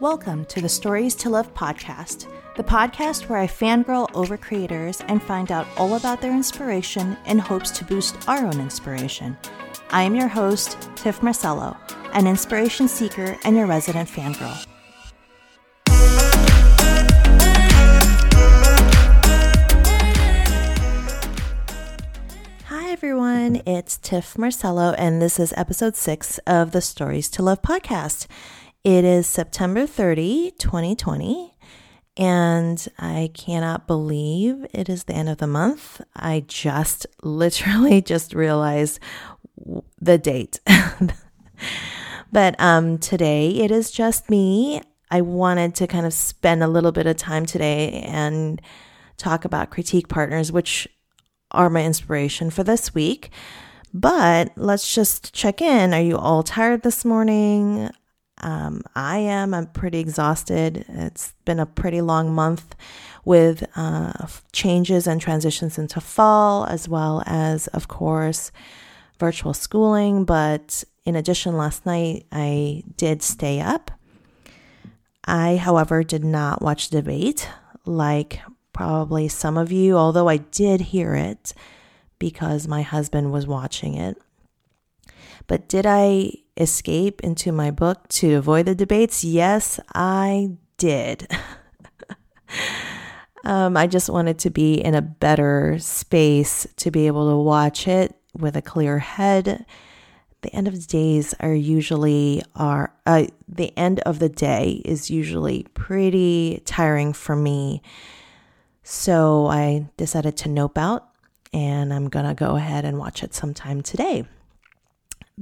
Welcome to the Stories to Love podcast, the podcast where I fangirl over creators and find out all about their inspiration in hopes to boost our own inspiration. I am your host, Tif Marcelo, an inspiration seeker and your resident fangirl. Hi, everyone. It's Tif Marcelo, and this is episode six of the Stories to Love podcast. It is September 30, 2020, and I cannot believe it is the end of the month. I just literally just realized the date. but um, today it is just me. I wanted to kind of spend a little bit of time today and talk about critique partners, which are my inspiration for this week. But let's just check in. Are you all tired this morning? Um, I am. I'm pretty exhausted. It's been a pretty long month with uh, changes and transitions into fall, as well as, of course, virtual schooling. But in addition, last night I did stay up. I, however, did not watch the debate like probably some of you, although I did hear it because my husband was watching it. But did I escape into my book to avoid the debates? Yes, I did. um, I just wanted to be in a better space to be able to watch it with a clear head. The end of the days are usually are uh, the end of the day is usually pretty tiring for me. So I decided to nope out and I'm gonna go ahead and watch it sometime today.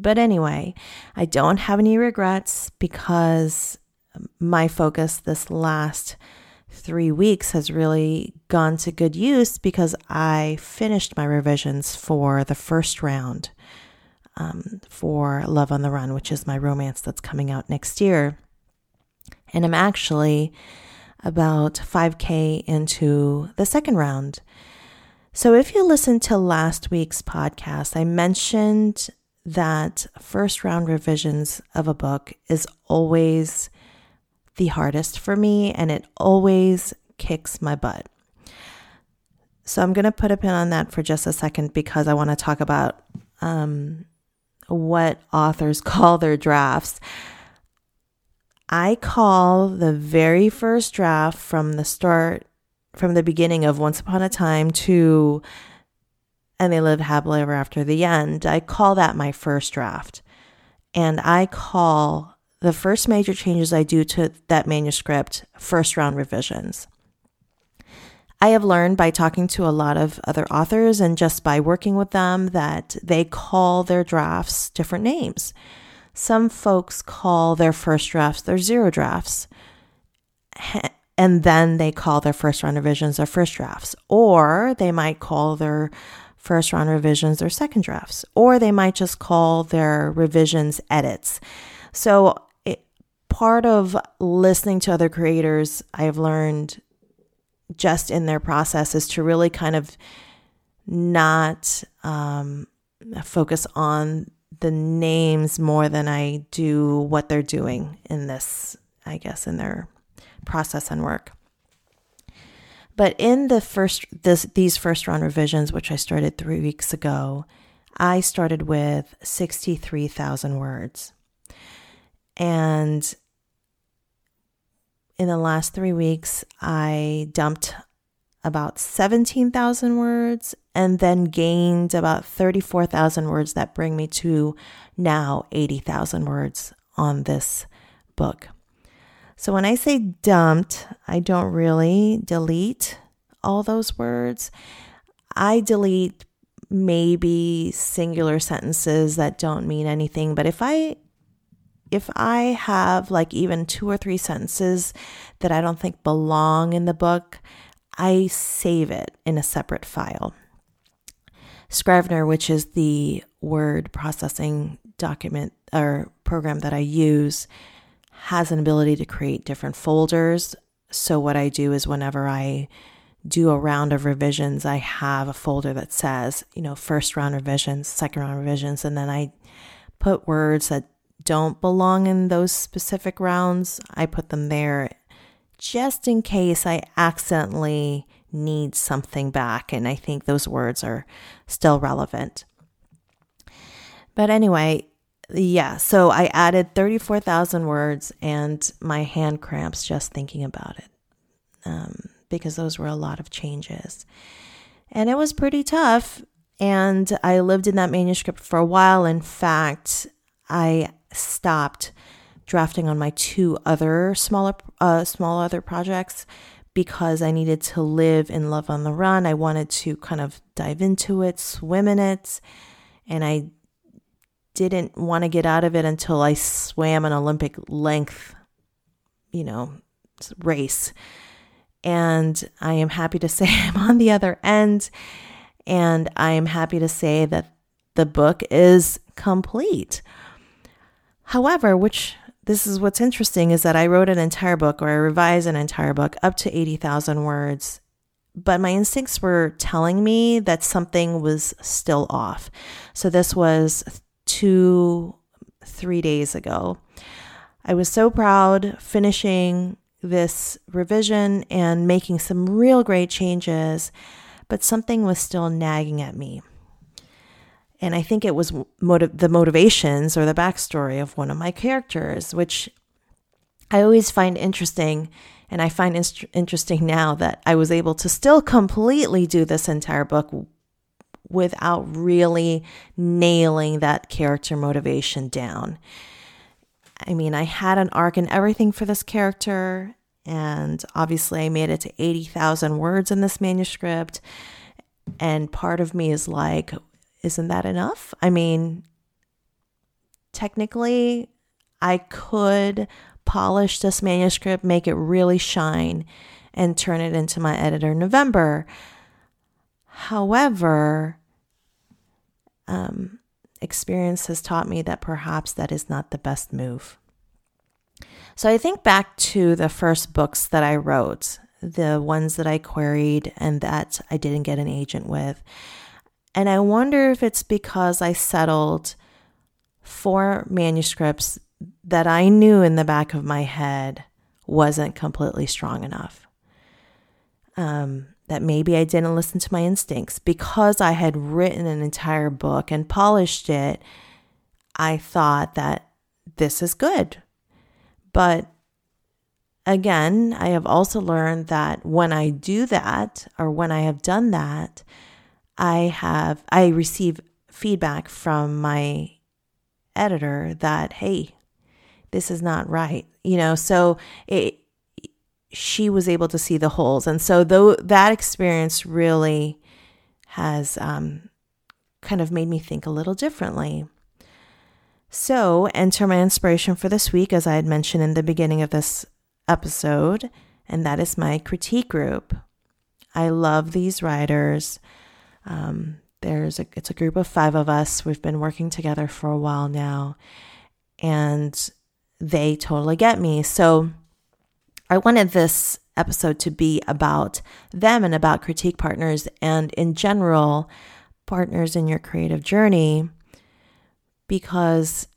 But anyway, I don't have any regrets because my focus this last three weeks has really gone to good use because I finished my revisions for the first round um, for Love on the Run, which is my romance that's coming out next year. And I'm actually about 5K into the second round. So, if you listened to last week's podcast, I mentioned that first round revisions of a book is always the hardest for me and it always kicks my butt. So I'm going to put a pin on that for just a second because I want to talk about um, what authors call their drafts. I call the very first draft from the start, from the beginning of Once Upon a Time to and they live happily ever after the end. I call that my first draft. And I call the first major changes I do to that manuscript first round revisions. I have learned by talking to a lot of other authors and just by working with them that they call their drafts different names. Some folks call their first drafts their zero drafts, and then they call their first round revisions their first drafts. Or they might call their first round revisions or second drafts, or they might just call their revisions edits. So, it, part of listening to other creators, I've learned just in their process is to really kind of not um, focus on the names more than I do what they're doing in this, I guess, in their process and work. But in the first this these first round revisions, which I started three weeks ago, I started with sixty three thousand words, and in the last three weeks, I dumped about 17,000 words and then gained about 34,000 words that bring me to now 80,000 words on this book. So when I say dumped, I don't really delete all those words. I delete maybe singular sentences that don't mean anything, but if I if I have like even two or three sentences that I don't think belong in the book, I save it in a separate file. Scrivener, which is the word processing document or program that I use, has an ability to create different folders. So, what I do is whenever I do a round of revisions, I have a folder that says, you know, first round revisions, second round revisions, and then I put words that don't belong in those specific rounds, I put them there just in case I accidentally need something back. And I think those words are still relevant. But anyway, yeah, so I added 34,000 words and my hand cramps just thinking about it um, because those were a lot of changes. And it was pretty tough. And I lived in that manuscript for a while. In fact, I stopped drafting on my two other smaller, uh, small other projects because I needed to live in Love on the Run. I wanted to kind of dive into it, swim in it, and I didn't want to get out of it until I swam an Olympic length, you know, race. And I am happy to say I'm on the other end. And I am happy to say that the book is complete. However, which this is what's interesting is that I wrote an entire book or I revised an entire book up to 80,000 words, but my instincts were telling me that something was still off. So this was two, three days ago. I was so proud finishing this revision and making some real great changes, but something was still nagging at me. And I think it was motiv- the motivations or the backstory of one of my characters, which I always find interesting. And I find inst- interesting now that I was able to still completely do this entire book without really nailing that character motivation down. I mean, I had an arc and everything for this character, and obviously I made it to 80,000 words in this manuscript. And part of me is like, isn't that enough? I mean, technically, I could polish this manuscript, make it really shine, and turn it into my editor November. However, um, experience has taught me that perhaps that is not the best move. So I think back to the first books that I wrote, the ones that I queried and that I didn't get an agent with. And I wonder if it's because I settled for manuscripts that I knew in the back of my head wasn't completely strong enough. Um, that maybe I didn't listen to my instincts because I had written an entire book and polished it. I thought that this is good. But again, I have also learned that when I do that or when I have done that, I have I receive feedback from my editor that hey, this is not right. You know, so it she was able to see the holes. And so though that experience really has um, kind of made me think a little differently. So enter my inspiration for this week, as I had mentioned in the beginning of this episode, and that is my critique group. I love these writers. Um, there's a it's a group of five of us. We've been working together for a while now, and they totally get me. So I wanted this episode to be about them and about critique partners and, in general, partners in your creative journey. Because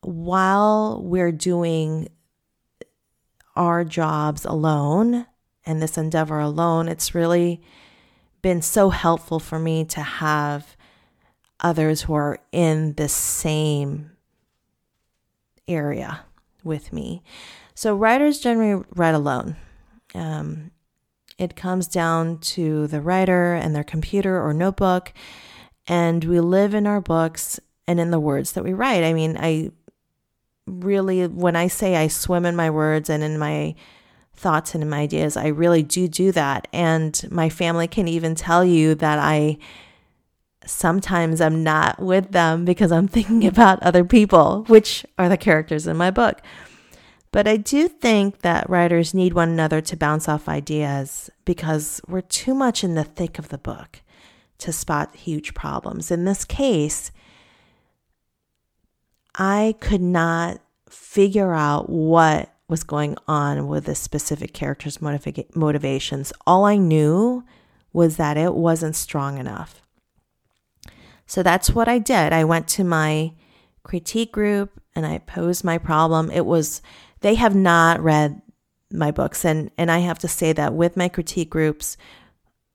while we're doing our jobs alone and this endeavor alone, it's really been so helpful for me to have others who are in the same area with me. So writers generally write alone. Um, it comes down to the writer and their computer or notebook, and we live in our books and in the words that we write. I mean, I really, when I say I swim in my words and in my thoughts and in my ideas, I really do do that. And my family can even tell you that I sometimes I'm not with them because I'm thinking about other people, which are the characters in my book. But I do think that writers need one another to bounce off ideas because we're too much in the thick of the book to spot huge problems. In this case, I could not figure out what was going on with this specific character's motiva- motivations. All I knew was that it wasn't strong enough. So that's what I did. I went to my critique group and I posed my problem. It was, they have not read my books. And, and I have to say that with my critique groups,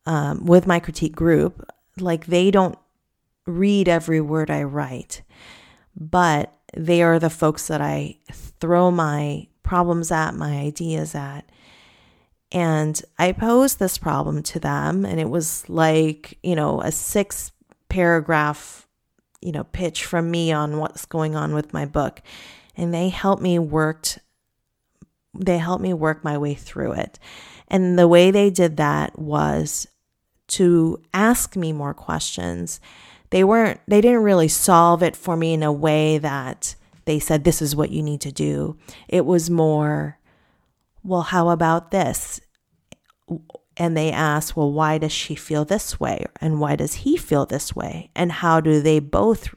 um, with my critique group, like they don't read every word I write, but they are the folks that I throw my problems at, my ideas at. And I posed this problem to them, and it was like, you know, a six paragraph, you know, pitch from me on what's going on with my book. And they helped me worked they helped me work my way through it. And the way they did that was to ask me more questions. They weren't they didn't really solve it for me in a way that they said this is what you need to do. It was more well, how about this? And they ask, well, why does she feel this way? And why does he feel this way? And how do they both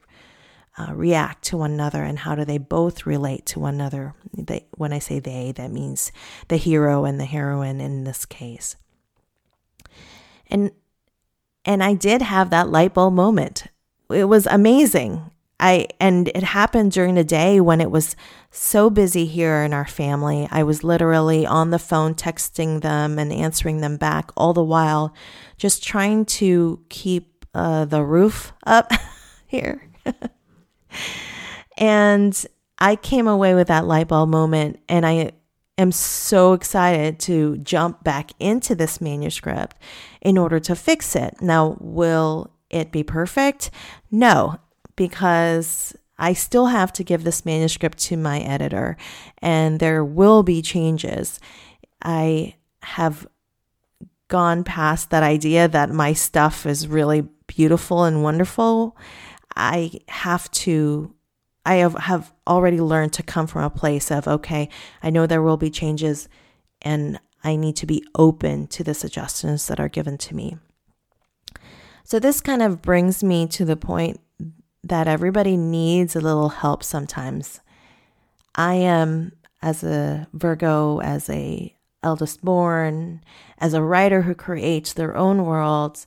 uh, react to one another? And how do they both relate to one another? They, when I say they, that means the hero and the heroine in this case. And and I did have that light bulb moment. It was amazing. I and it happened during the day when it was so busy here in our family. I was literally on the phone texting them and answering them back all the while, just trying to keep uh, the roof up here. and I came away with that light bulb moment, and I am so excited to jump back into this manuscript in order to fix it. Now, will it be perfect? No, because I still have to give this manuscript to my editor and there will be changes. I have gone past that idea that my stuff is really beautiful and wonderful. I have to I have, have already learned to come from a place of okay, I know there will be changes and I need to be open to the suggestions that are given to me. So this kind of brings me to the point that everybody needs a little help sometimes. I am as a Virgo, as a eldest born, as a writer who creates their own worlds,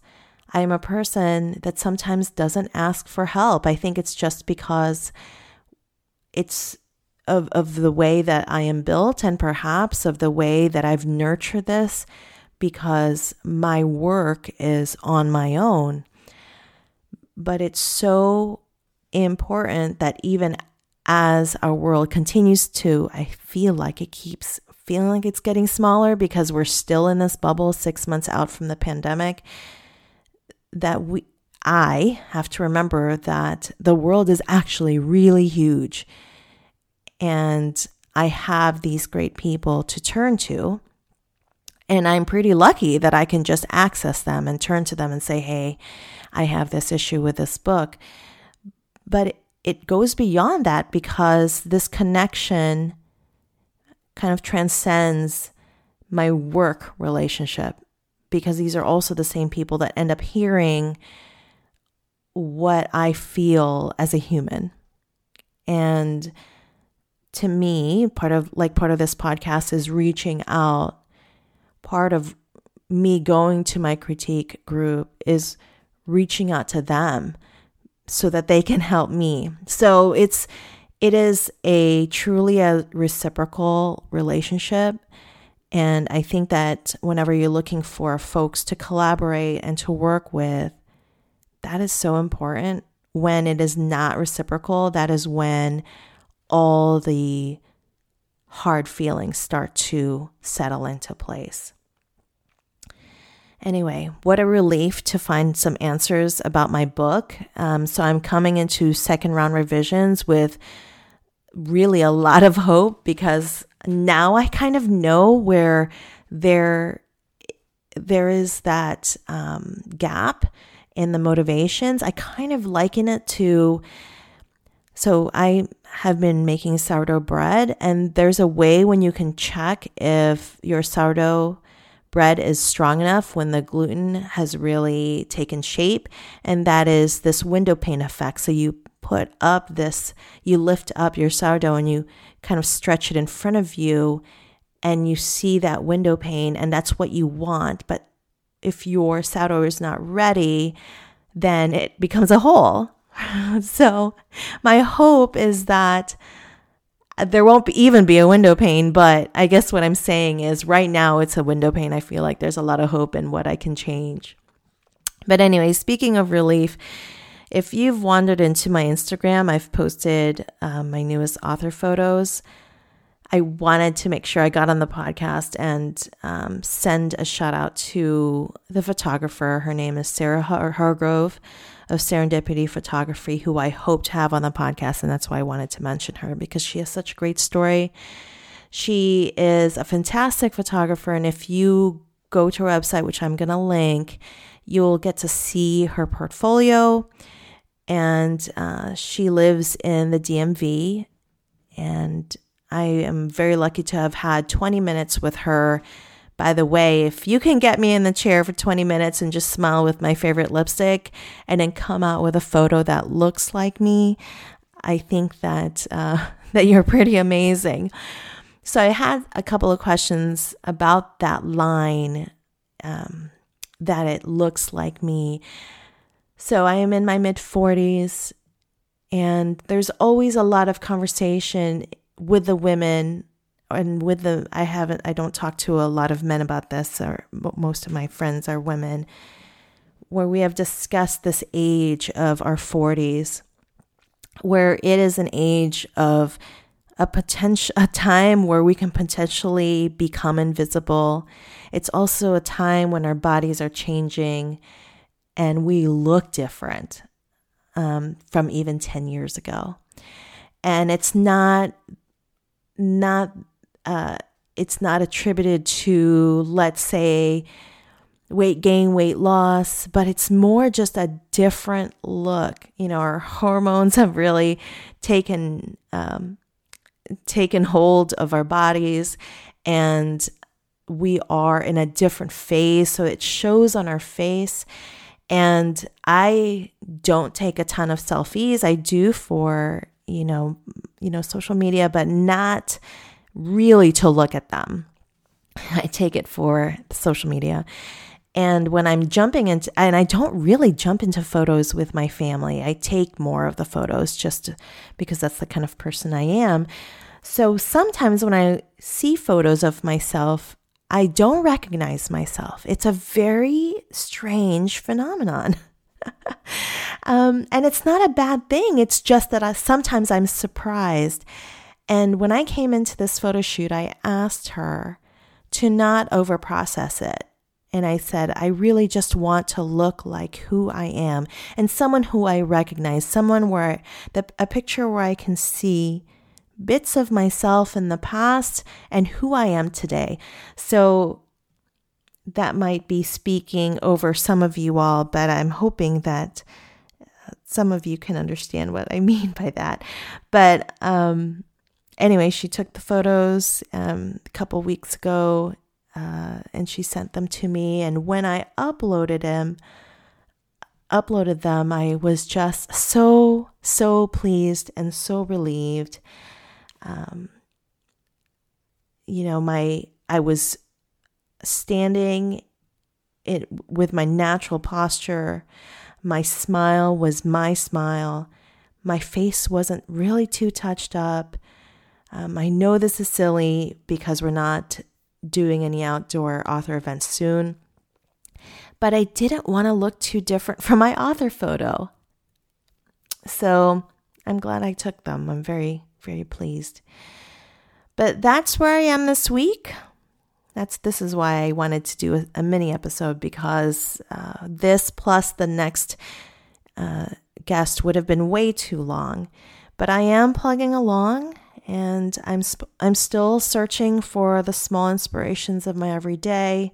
I am a person that sometimes doesn't ask for help. I think it's just because it's of, of the way that I am built and perhaps of the way that I've nurtured this because my work is on my own. But it's so important that even as our world continues to, I feel like it keeps feeling like it's getting smaller because we're still in this bubble six months out from the pandemic, that we, I have to remember that the world is actually really huge. And I have these great people to turn to. And I'm pretty lucky that I can just access them and turn to them and say, hey, I have this issue with this book. But it goes beyond that because this connection kind of transcends my work relationship because these are also the same people that end up hearing what I feel as a human. And to me, part of like part of this podcast is reaching out. Part of me going to my critique group is reaching out to them so that they can help me. So it's it is a truly a reciprocal relationship and I think that whenever you're looking for folks to collaborate and to work with, that is so important. When it is not reciprocal, that is when all the hard feelings start to settle into place. Anyway, what a relief to find some answers about my book. Um, so I'm coming into second round revisions with really a lot of hope because now I kind of know where there there is that um, gap in the motivations. I kind of liken it to so I have been making sourdough bread, and there's a way when you can check if your sourdough bread is strong enough when the gluten has really taken shape, and that is this window pane effect. So you put up this, you lift up your sourdough and you kind of stretch it in front of you, and you see that window pane, and that's what you want. But if your sourdough is not ready, then it becomes a hole so, my hope is that there won't be, even be a window pane, but I guess what I'm saying is right now it's a window pane. I feel like there's a lot of hope in what I can change. But anyway, speaking of relief, if you've wandered into my Instagram, I've posted um, my newest author photos. I wanted to make sure I got on the podcast and um, send a shout out to the photographer. Her name is Sarah Har- Hargrove of Serendipity Photography, who I hope to have on the podcast. And that's why I wanted to mention her because she has such a great story. She is a fantastic photographer. And if you go to her website, which I'm going to link, you'll get to see her portfolio. And uh, she lives in the DMV. And I am very lucky to have had 20 minutes with her. By the way, if you can get me in the chair for 20 minutes and just smile with my favorite lipstick and then come out with a photo that looks like me, I think that uh, that you're pretty amazing. So I had a couple of questions about that line um, that it looks like me. So I am in my mid 40s, and there's always a lot of conversation with the women and with the I haven't I don't talk to a lot of men about this or most of my friends are women where we have discussed this age of our 40s where it is an age of a potential a time where we can potentially become invisible. It's also a time when our bodies are changing and we look different um, from even 10 years ago. And it's not not uh, it's not attributed to let's say weight gain weight loss but it's more just a different look. You know our hormones have really taken um, taken hold of our bodies and we are in a different phase so it shows on our face. And i don't take a ton of selfies. I do for you know, you know, social media, but not really to look at them. I take it for social media. And when I'm jumping into, and I don't really jump into photos with my family, I take more of the photos just because that's the kind of person I am. So sometimes when I see photos of myself, I don't recognize myself. It's a very strange phenomenon. um, and it's not a bad thing. It's just that I, sometimes I'm surprised. And when I came into this photo shoot, I asked her to not overprocess it. And I said, I really just want to look like who I am and someone who I recognize, someone where the, a picture where I can see bits of myself in the past and who I am today. So that might be speaking over some of you all, but I'm hoping that some of you can understand what I mean by that. But um, anyway, she took the photos um, a couple weeks ago uh, and she sent them to me. And when I uploaded them, uploaded them, I was just so, so pleased and so relieved. Um, you know, my, I was standing it with my natural posture. My smile was my smile. My face wasn't really too touched up. Um, I know this is silly because we're not doing any outdoor author events soon, but I didn't want to look too different from my author photo. So I'm glad I took them. I'm very, very pleased. But that's where I am this week that's this is why I wanted to do a, a mini episode because uh, this plus the next uh, guest would have been way too long. But I am plugging along, and I'm sp- I'm still searching for the small inspirations of my everyday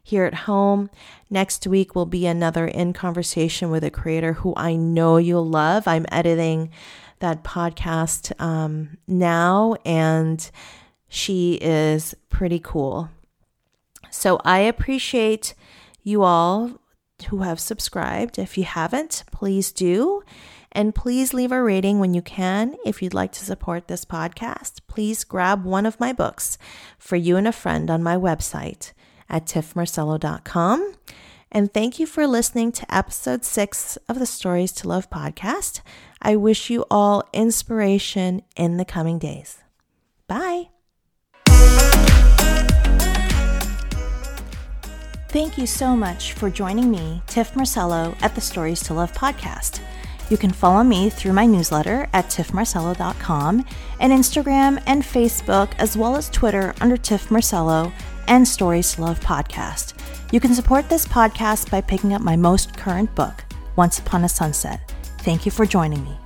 here at home. Next week will be another in conversation with a creator who I know you'll love. I'm editing that podcast um, now, and she is pretty cool. So I appreciate you all who have subscribed. If you haven't, please do. And please leave a rating when you can. If you'd like to support this podcast, please grab one of my books for you and a friend on my website at tifmarcelo.com. And thank you for listening to episode six of the Stories to Love podcast. I wish you all inspiration in the coming days. Bye. Thank you so much for joining me, Tif Marcelo, at the Stories to Love podcast. You can follow me through my newsletter at tifmarcelo.com and Instagram and Facebook, as well as Twitter under Tif Marcelo and Stories to Love podcast. You can support this podcast by picking up my most current book, Once Upon a Sunset. Thank you for joining me.